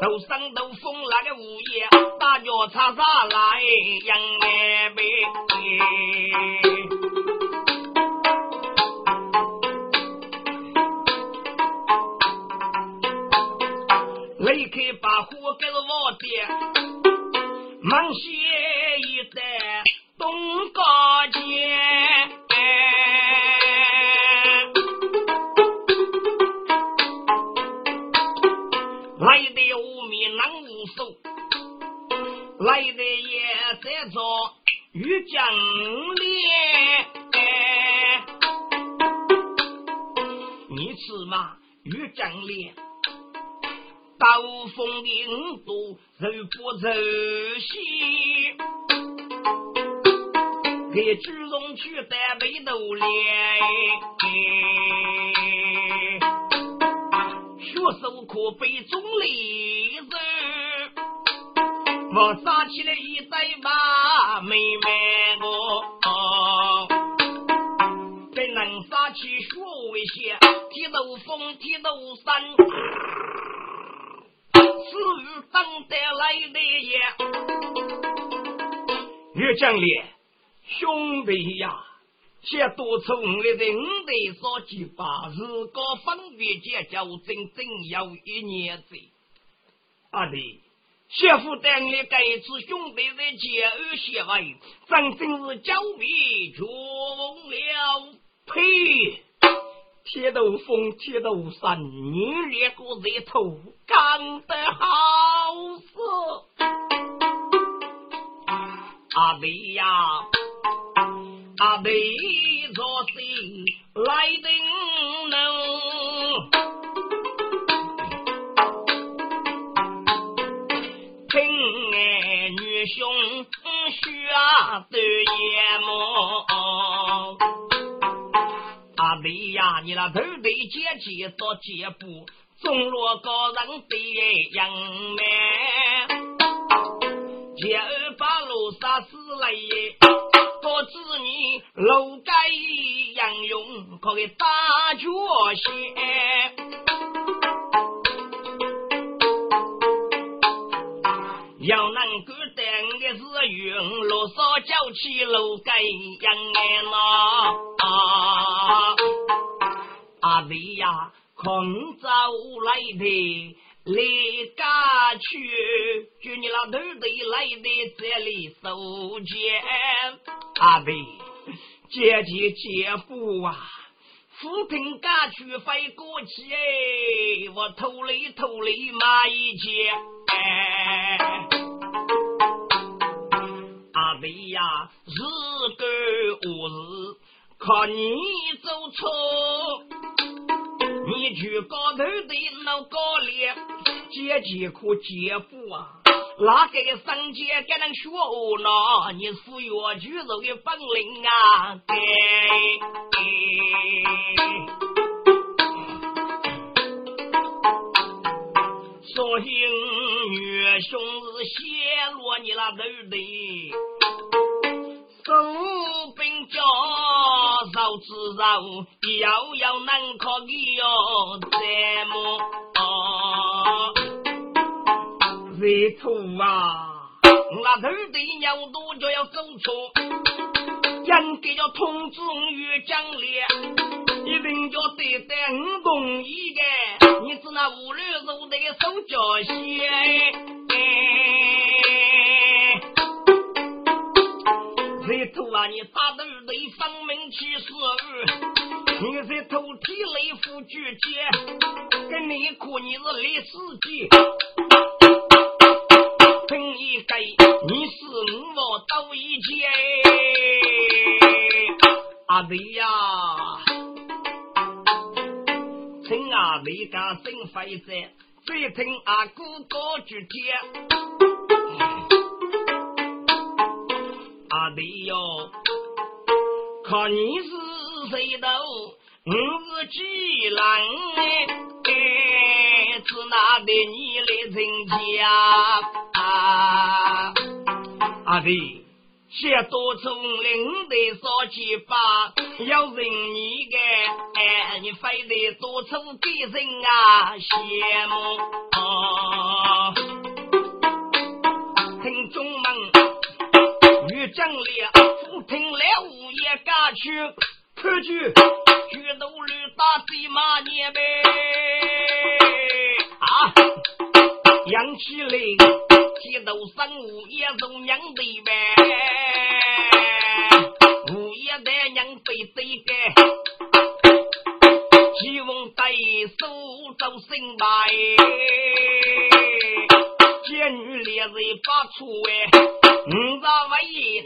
头上都风来的午夜，大脚叉叉来杨梅北。雷开把火给我点，忙写来的也在做玉江莲，你吃嘛玉江莲，刀锋领度肉不柔细，给朱荣去带背头脸，学手可背中立。我扎起来一对马，妹妹我，怎能杀起雪为险？铁头风，铁头山，是等得来的也。岳将烈，兄弟呀，这多从来的五代所几把，如果分别结交，整整有一年子。阿弟。媳妇带你这一次兄弟在结二结位，真正是交臂穷了。呸！铁头风，铁头山，你两个在头干得好事。阿妹呀，阿妹做事来得能。学的眼目，阿妹呀，你那头对姐姐做姐夫，中落高人的杨梅，姐儿把路杀死了耶，告知你路该杨勇可给大脚鞋。要能够是云罗少叫起楼盖杨眼呐，阿弟呀，空走来的离家去，就你那头弟来的这里收钱，阿弟姐姐姐夫啊，扶贫家去飞过去，我偷里偷里买一件。对呀，日干何日靠你走错？你去高头的那高烈，姐姐可姐夫啊，哪个生姐给人学呢？你是越剧肉的本领啊！给给所幸女兄是泄露你那头的。手兵交手之柔，遥遥难可哟，怎么？热土啊，那头的鸟多就要走错，应该要通知岳江烈，一定要对待五公一个，你是那五六肉的手脚先。头啊！你打的儿对分明七十二，你在头体内副举节，跟你哭你是历史记，凭一个你是我都一件。阿妹呀，听阿妹讲真费者，再听阿哥哥举节。阿弟哟，看你是谁头，我是巨人哎，是哪的你来成家啊！阿弟，写多聪明的少七八，要认你个哎，你非得多聪给人啊羡慕。赶去，看去举头绿打的马年呗啊！杨起来，剃头生午夜中娘的呗，午夜的娘被谁给？希望带手走新白。仙女烈日发出哎，五朝为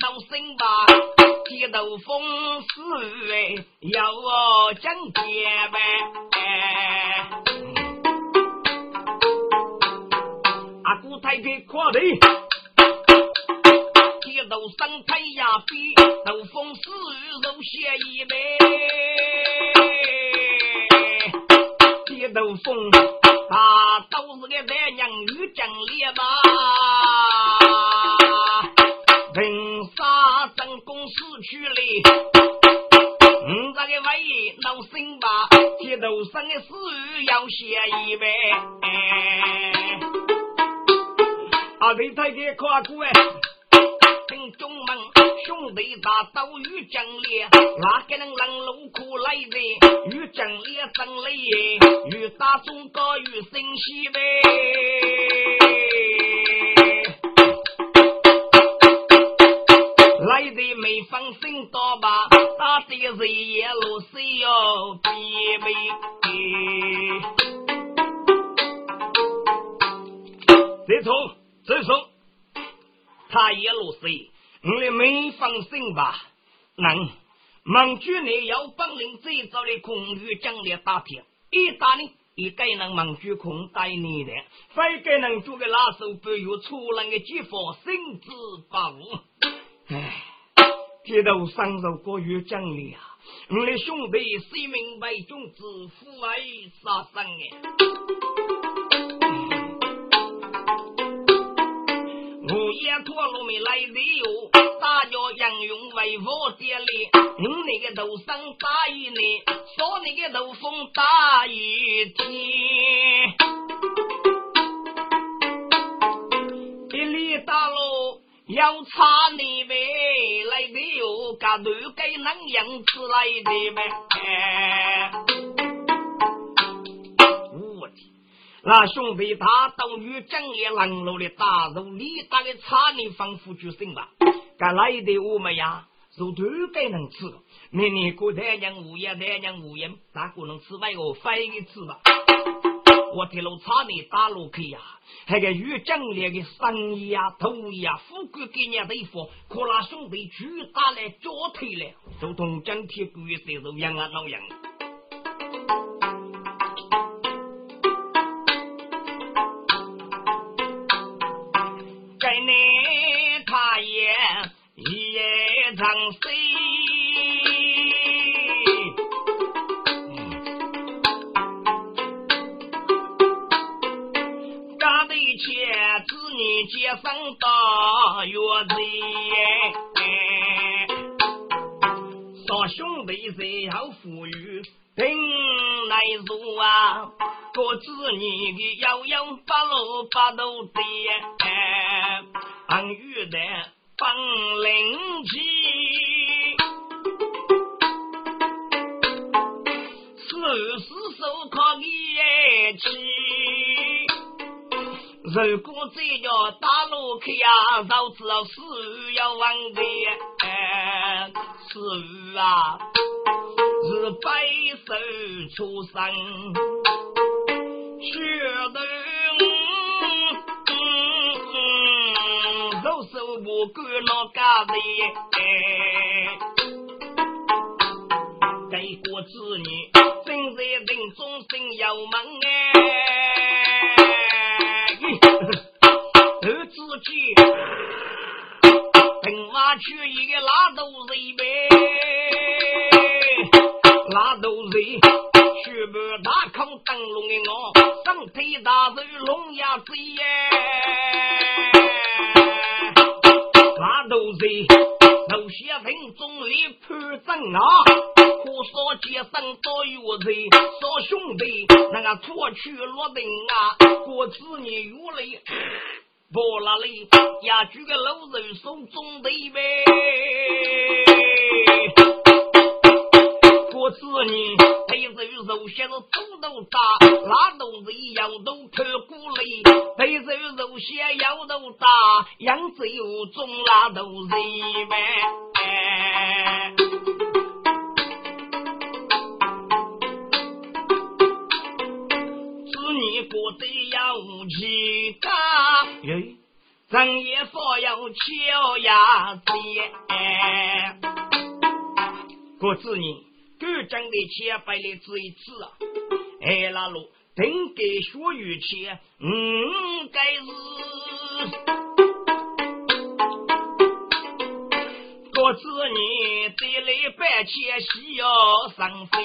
闹心吧，街头风势哎，要我讲解呗。阿姑太太快点，街头生太阳比斗风势如血一杯，街头风啊都是个男娘女将烈吧，人杀真公死去嘞。五这个玩意闹心吧，街头上的事要写一杯。阿弟太太夸过哎，听众们兄弟打斗与将烈，哪个能让路苦来的？与将烈争来，与打中国与新西呗。来的没放心多吧，打的是野路谁要必备。这从这从，他野路谁？你没放心吧？能，盟主你要本领最早的空域将烈打铁，一打呢？一该能盟主空带你的，非该能做个拉手不有出人的激发心知不悟。唉，街头上手过于讲理啊！我的兄弟谁明白种子父爱杀生哎？午夜陀罗没来的哟，大家杨勇为我爹哩，你那个头上大雨呢，说那个头风大雨天，一里大路要查你呗，来的哟，嘎头给能样子来的呗。我的，那兄弟他到与正业冷路的大路，你大概查你防腐就行吧。该来的我们呀，肉头该能吃。明年过太阳无言，太阳无言，哪个能吃外我翻一吃吧？我铁路查你大路去呀，那个与正业的生意呀、土呀、富贵给人的衣服，可那兄弟巨大来脚腿来，就同整体鬼谁都养啊老样。在你他也也长谁？子你节省到月子，说兄弟谁要富裕，凭来如啊，各子女的摇摇八路八路的，俺遇的帮灵气。是是手靠一起，如果这条大路去呀，早知道是要往的，哎，是啊，是白手出生，学的肉手不干那干的，哎。给国子女，真在人中心有门哎，儿子鸡，等我去一个拉肚子呗，拉肚子，去不大空灯笼的我，身体大如龙牙子耶，拉肚子，有些人中里判正啊。可说街上多有人，说兄弟那个出去落定啊，过几年有来不拉里也，举个老人送中的呗。我子女背肉肉些是头都大，拉肚子腰都脱骨嘞。背肉肉些腰都大，扬州中拉肚子呗。子女过得要气干，耶，正夜佛要敲牙子，过子你。够讲的千百里只一次啊！哎，那路定给学语钱，嗯，该是各子你得来百千需要上飞，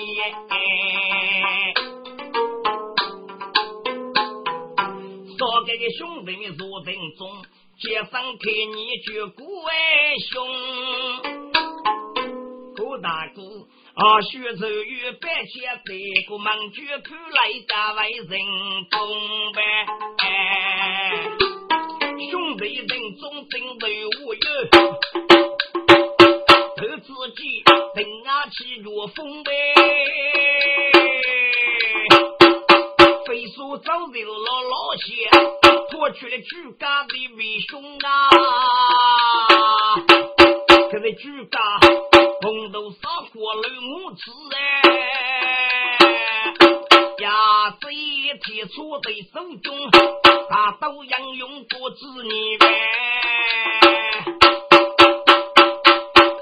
少给个兄弟们坐正中，街上看你就过哎兄，郭大哥。啊，徐州与百千对过忙举看来大为人公呗，兄弟人中真对无忧，头自己等啊起着风呗，飞速走的老老些，脱去了举家的为兄啊，可是举家。红豆烧过了我吃哎，呀，这一天搓在手中，大都应用过子女呗，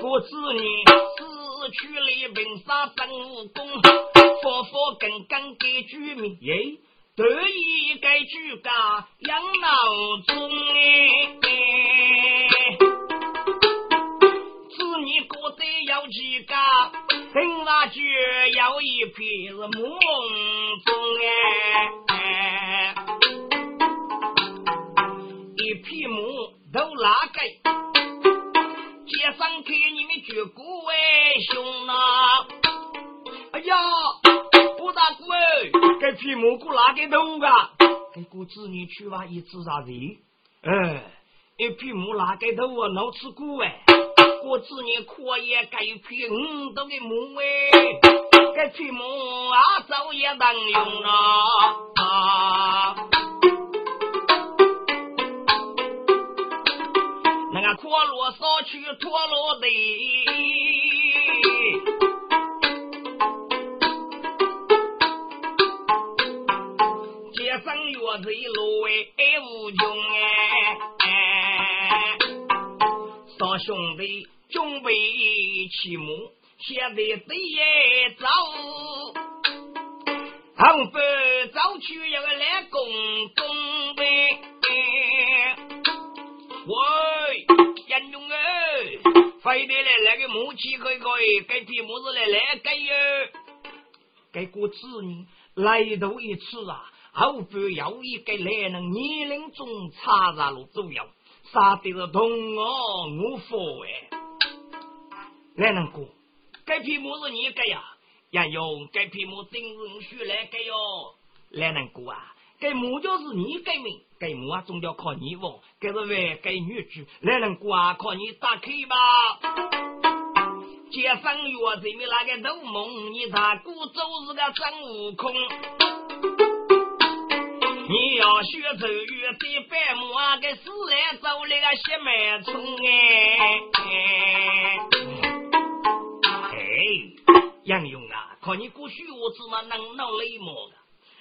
不知你失去了文杀真武功，佛佛刚刚给居民。耶，得意该居家养老中哎。过得要几个？等那就要一匹是梦中哎，一匹马都拉给，街上看你们举鼓哎兄呐！哎呀，不大哥哎，这匹马过哪个动啊？给个子女去吧，一只啥子？哎，一匹马哪个头啊？老吃苦哎。我子年可也该批五斗的木哎，该批木啊，早也当用啊。那个陀螺扫去陀螺的，街上月子路哎无穷哎，少兄弟。准备起幕，现在得也早，红不早去要来公公呗。喂，严勇哎，快点来那个木器可以可以，该批木子来来改哟。该过子女来到一次啊，后不要一个来人年龄中插入了主要，杀的是同我我佛哎。来人过，该批木是你改呀？杨勇，该批木真是需来改哟。来人过啊，该木就是你改名，该木啊总要靠你哦。该是为该女婿，来人过啊，靠你打开吧。街上月这面那个斗梦，你大哥就是个孙悟空。你要学走月的白木啊，给死来走那个血脉冲哎。杨勇啊，看你过虚我子嘛能闹雷毛的，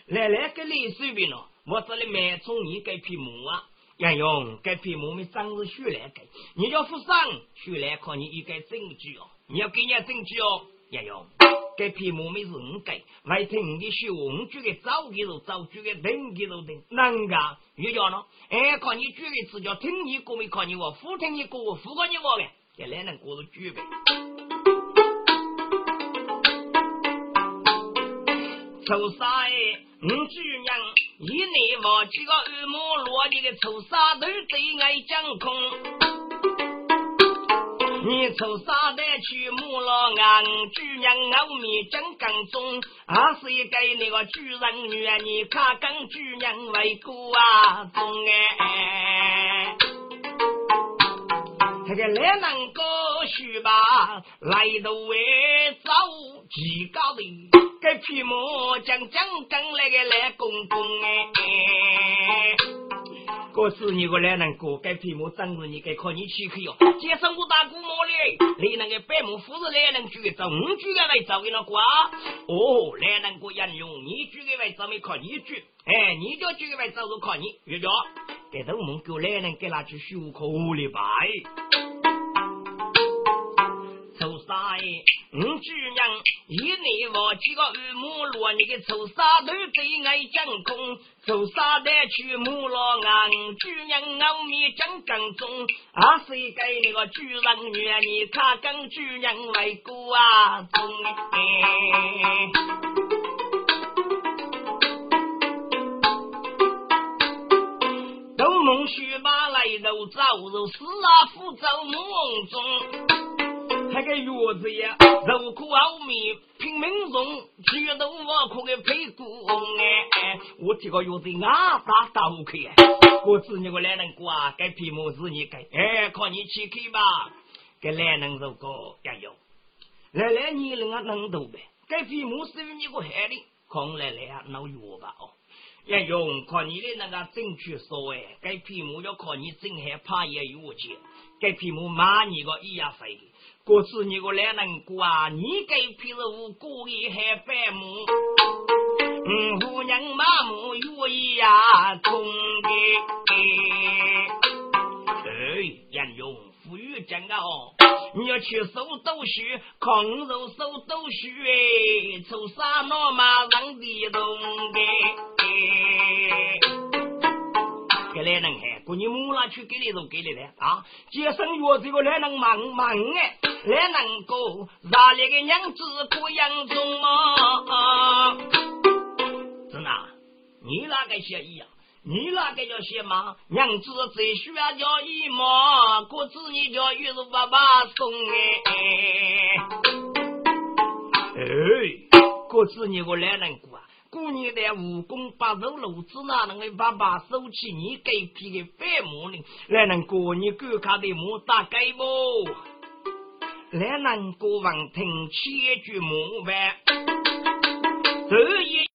来来个雷水平咯，我这里买从你给匹马啊，杨勇给匹马没长是学来给，你要负伤学来看你一个证据哦，你要给人家证据哦，杨勇给匹马没是五给，外头你的学我举个早给都早，举个等给都等，啷个？又叫呢？哎，看你举个只叫听你过没看你我，副听你过，副过你我的，也来能过得举呗。臭沙哎，五主娘一内望几个二毛落地的臭沙头对爱讲空，你臭沙的去母老俺主娘后面讲刚中，还是一个那个主人女，你看跟主娘为过啊中哎。这个来能够去吧，来都为走几高的，给皮毛将将跟那个来公公哎。可是你个来能过，该皮毛长日你该靠你去去哟。接生我大姑妈嘞，你那个百亩夫人来能举走，五举个来走给那瓜。哦，来能过应用，你举个来走没靠你举，哎，你叫举个来走就靠你，月叫。给头们够来能给那去修可礼拜。臭啥耶？五主人，一年我几个二母罗，你个臭啥都对爱讲空，臭啥的去母罗五主人我面讲讲中，啊谁给那个主人愿你他跟主人为过啊中哎。梦须把来都走，肉死啊福州梦中，那个月子呀，肉苦熬米拼命种，举头我可给配公哎，我这个月子啊打打不开，我子你个来人过啊，该皮毛子你该，哎，靠你去开吧，给来人如果加油，来来你人啊能懂呗，该皮毛是你个害的，看来来啊闹药吧哦。要用靠你的那个正确说哎，该皮毛要靠你真害怕也有钱，该皮毛骂你个一样费，过次你个来能过啊，你该皮肉故意还白目，嗯，姑娘麻木有一呀，中的。哎，杨勇富裕讲个哦，你要去收豆须，空肉收豆须哎，抽啥脑马上的东的。给来人看，过你母拉去给你都给你了啊！接生月这个来人忙忙哎，来能够让那个娘子过养中啊！真的，你那个协议啊？你那个叫什么？娘子最需要叫姨妈，过子你叫玉子爸爸送哎！哎，过子你我来人过啊！过年的武功八十路子那能个爸爸收起你给批的白毛呢？来能过年过卡的木大概不？来能过王听千句木板，这一。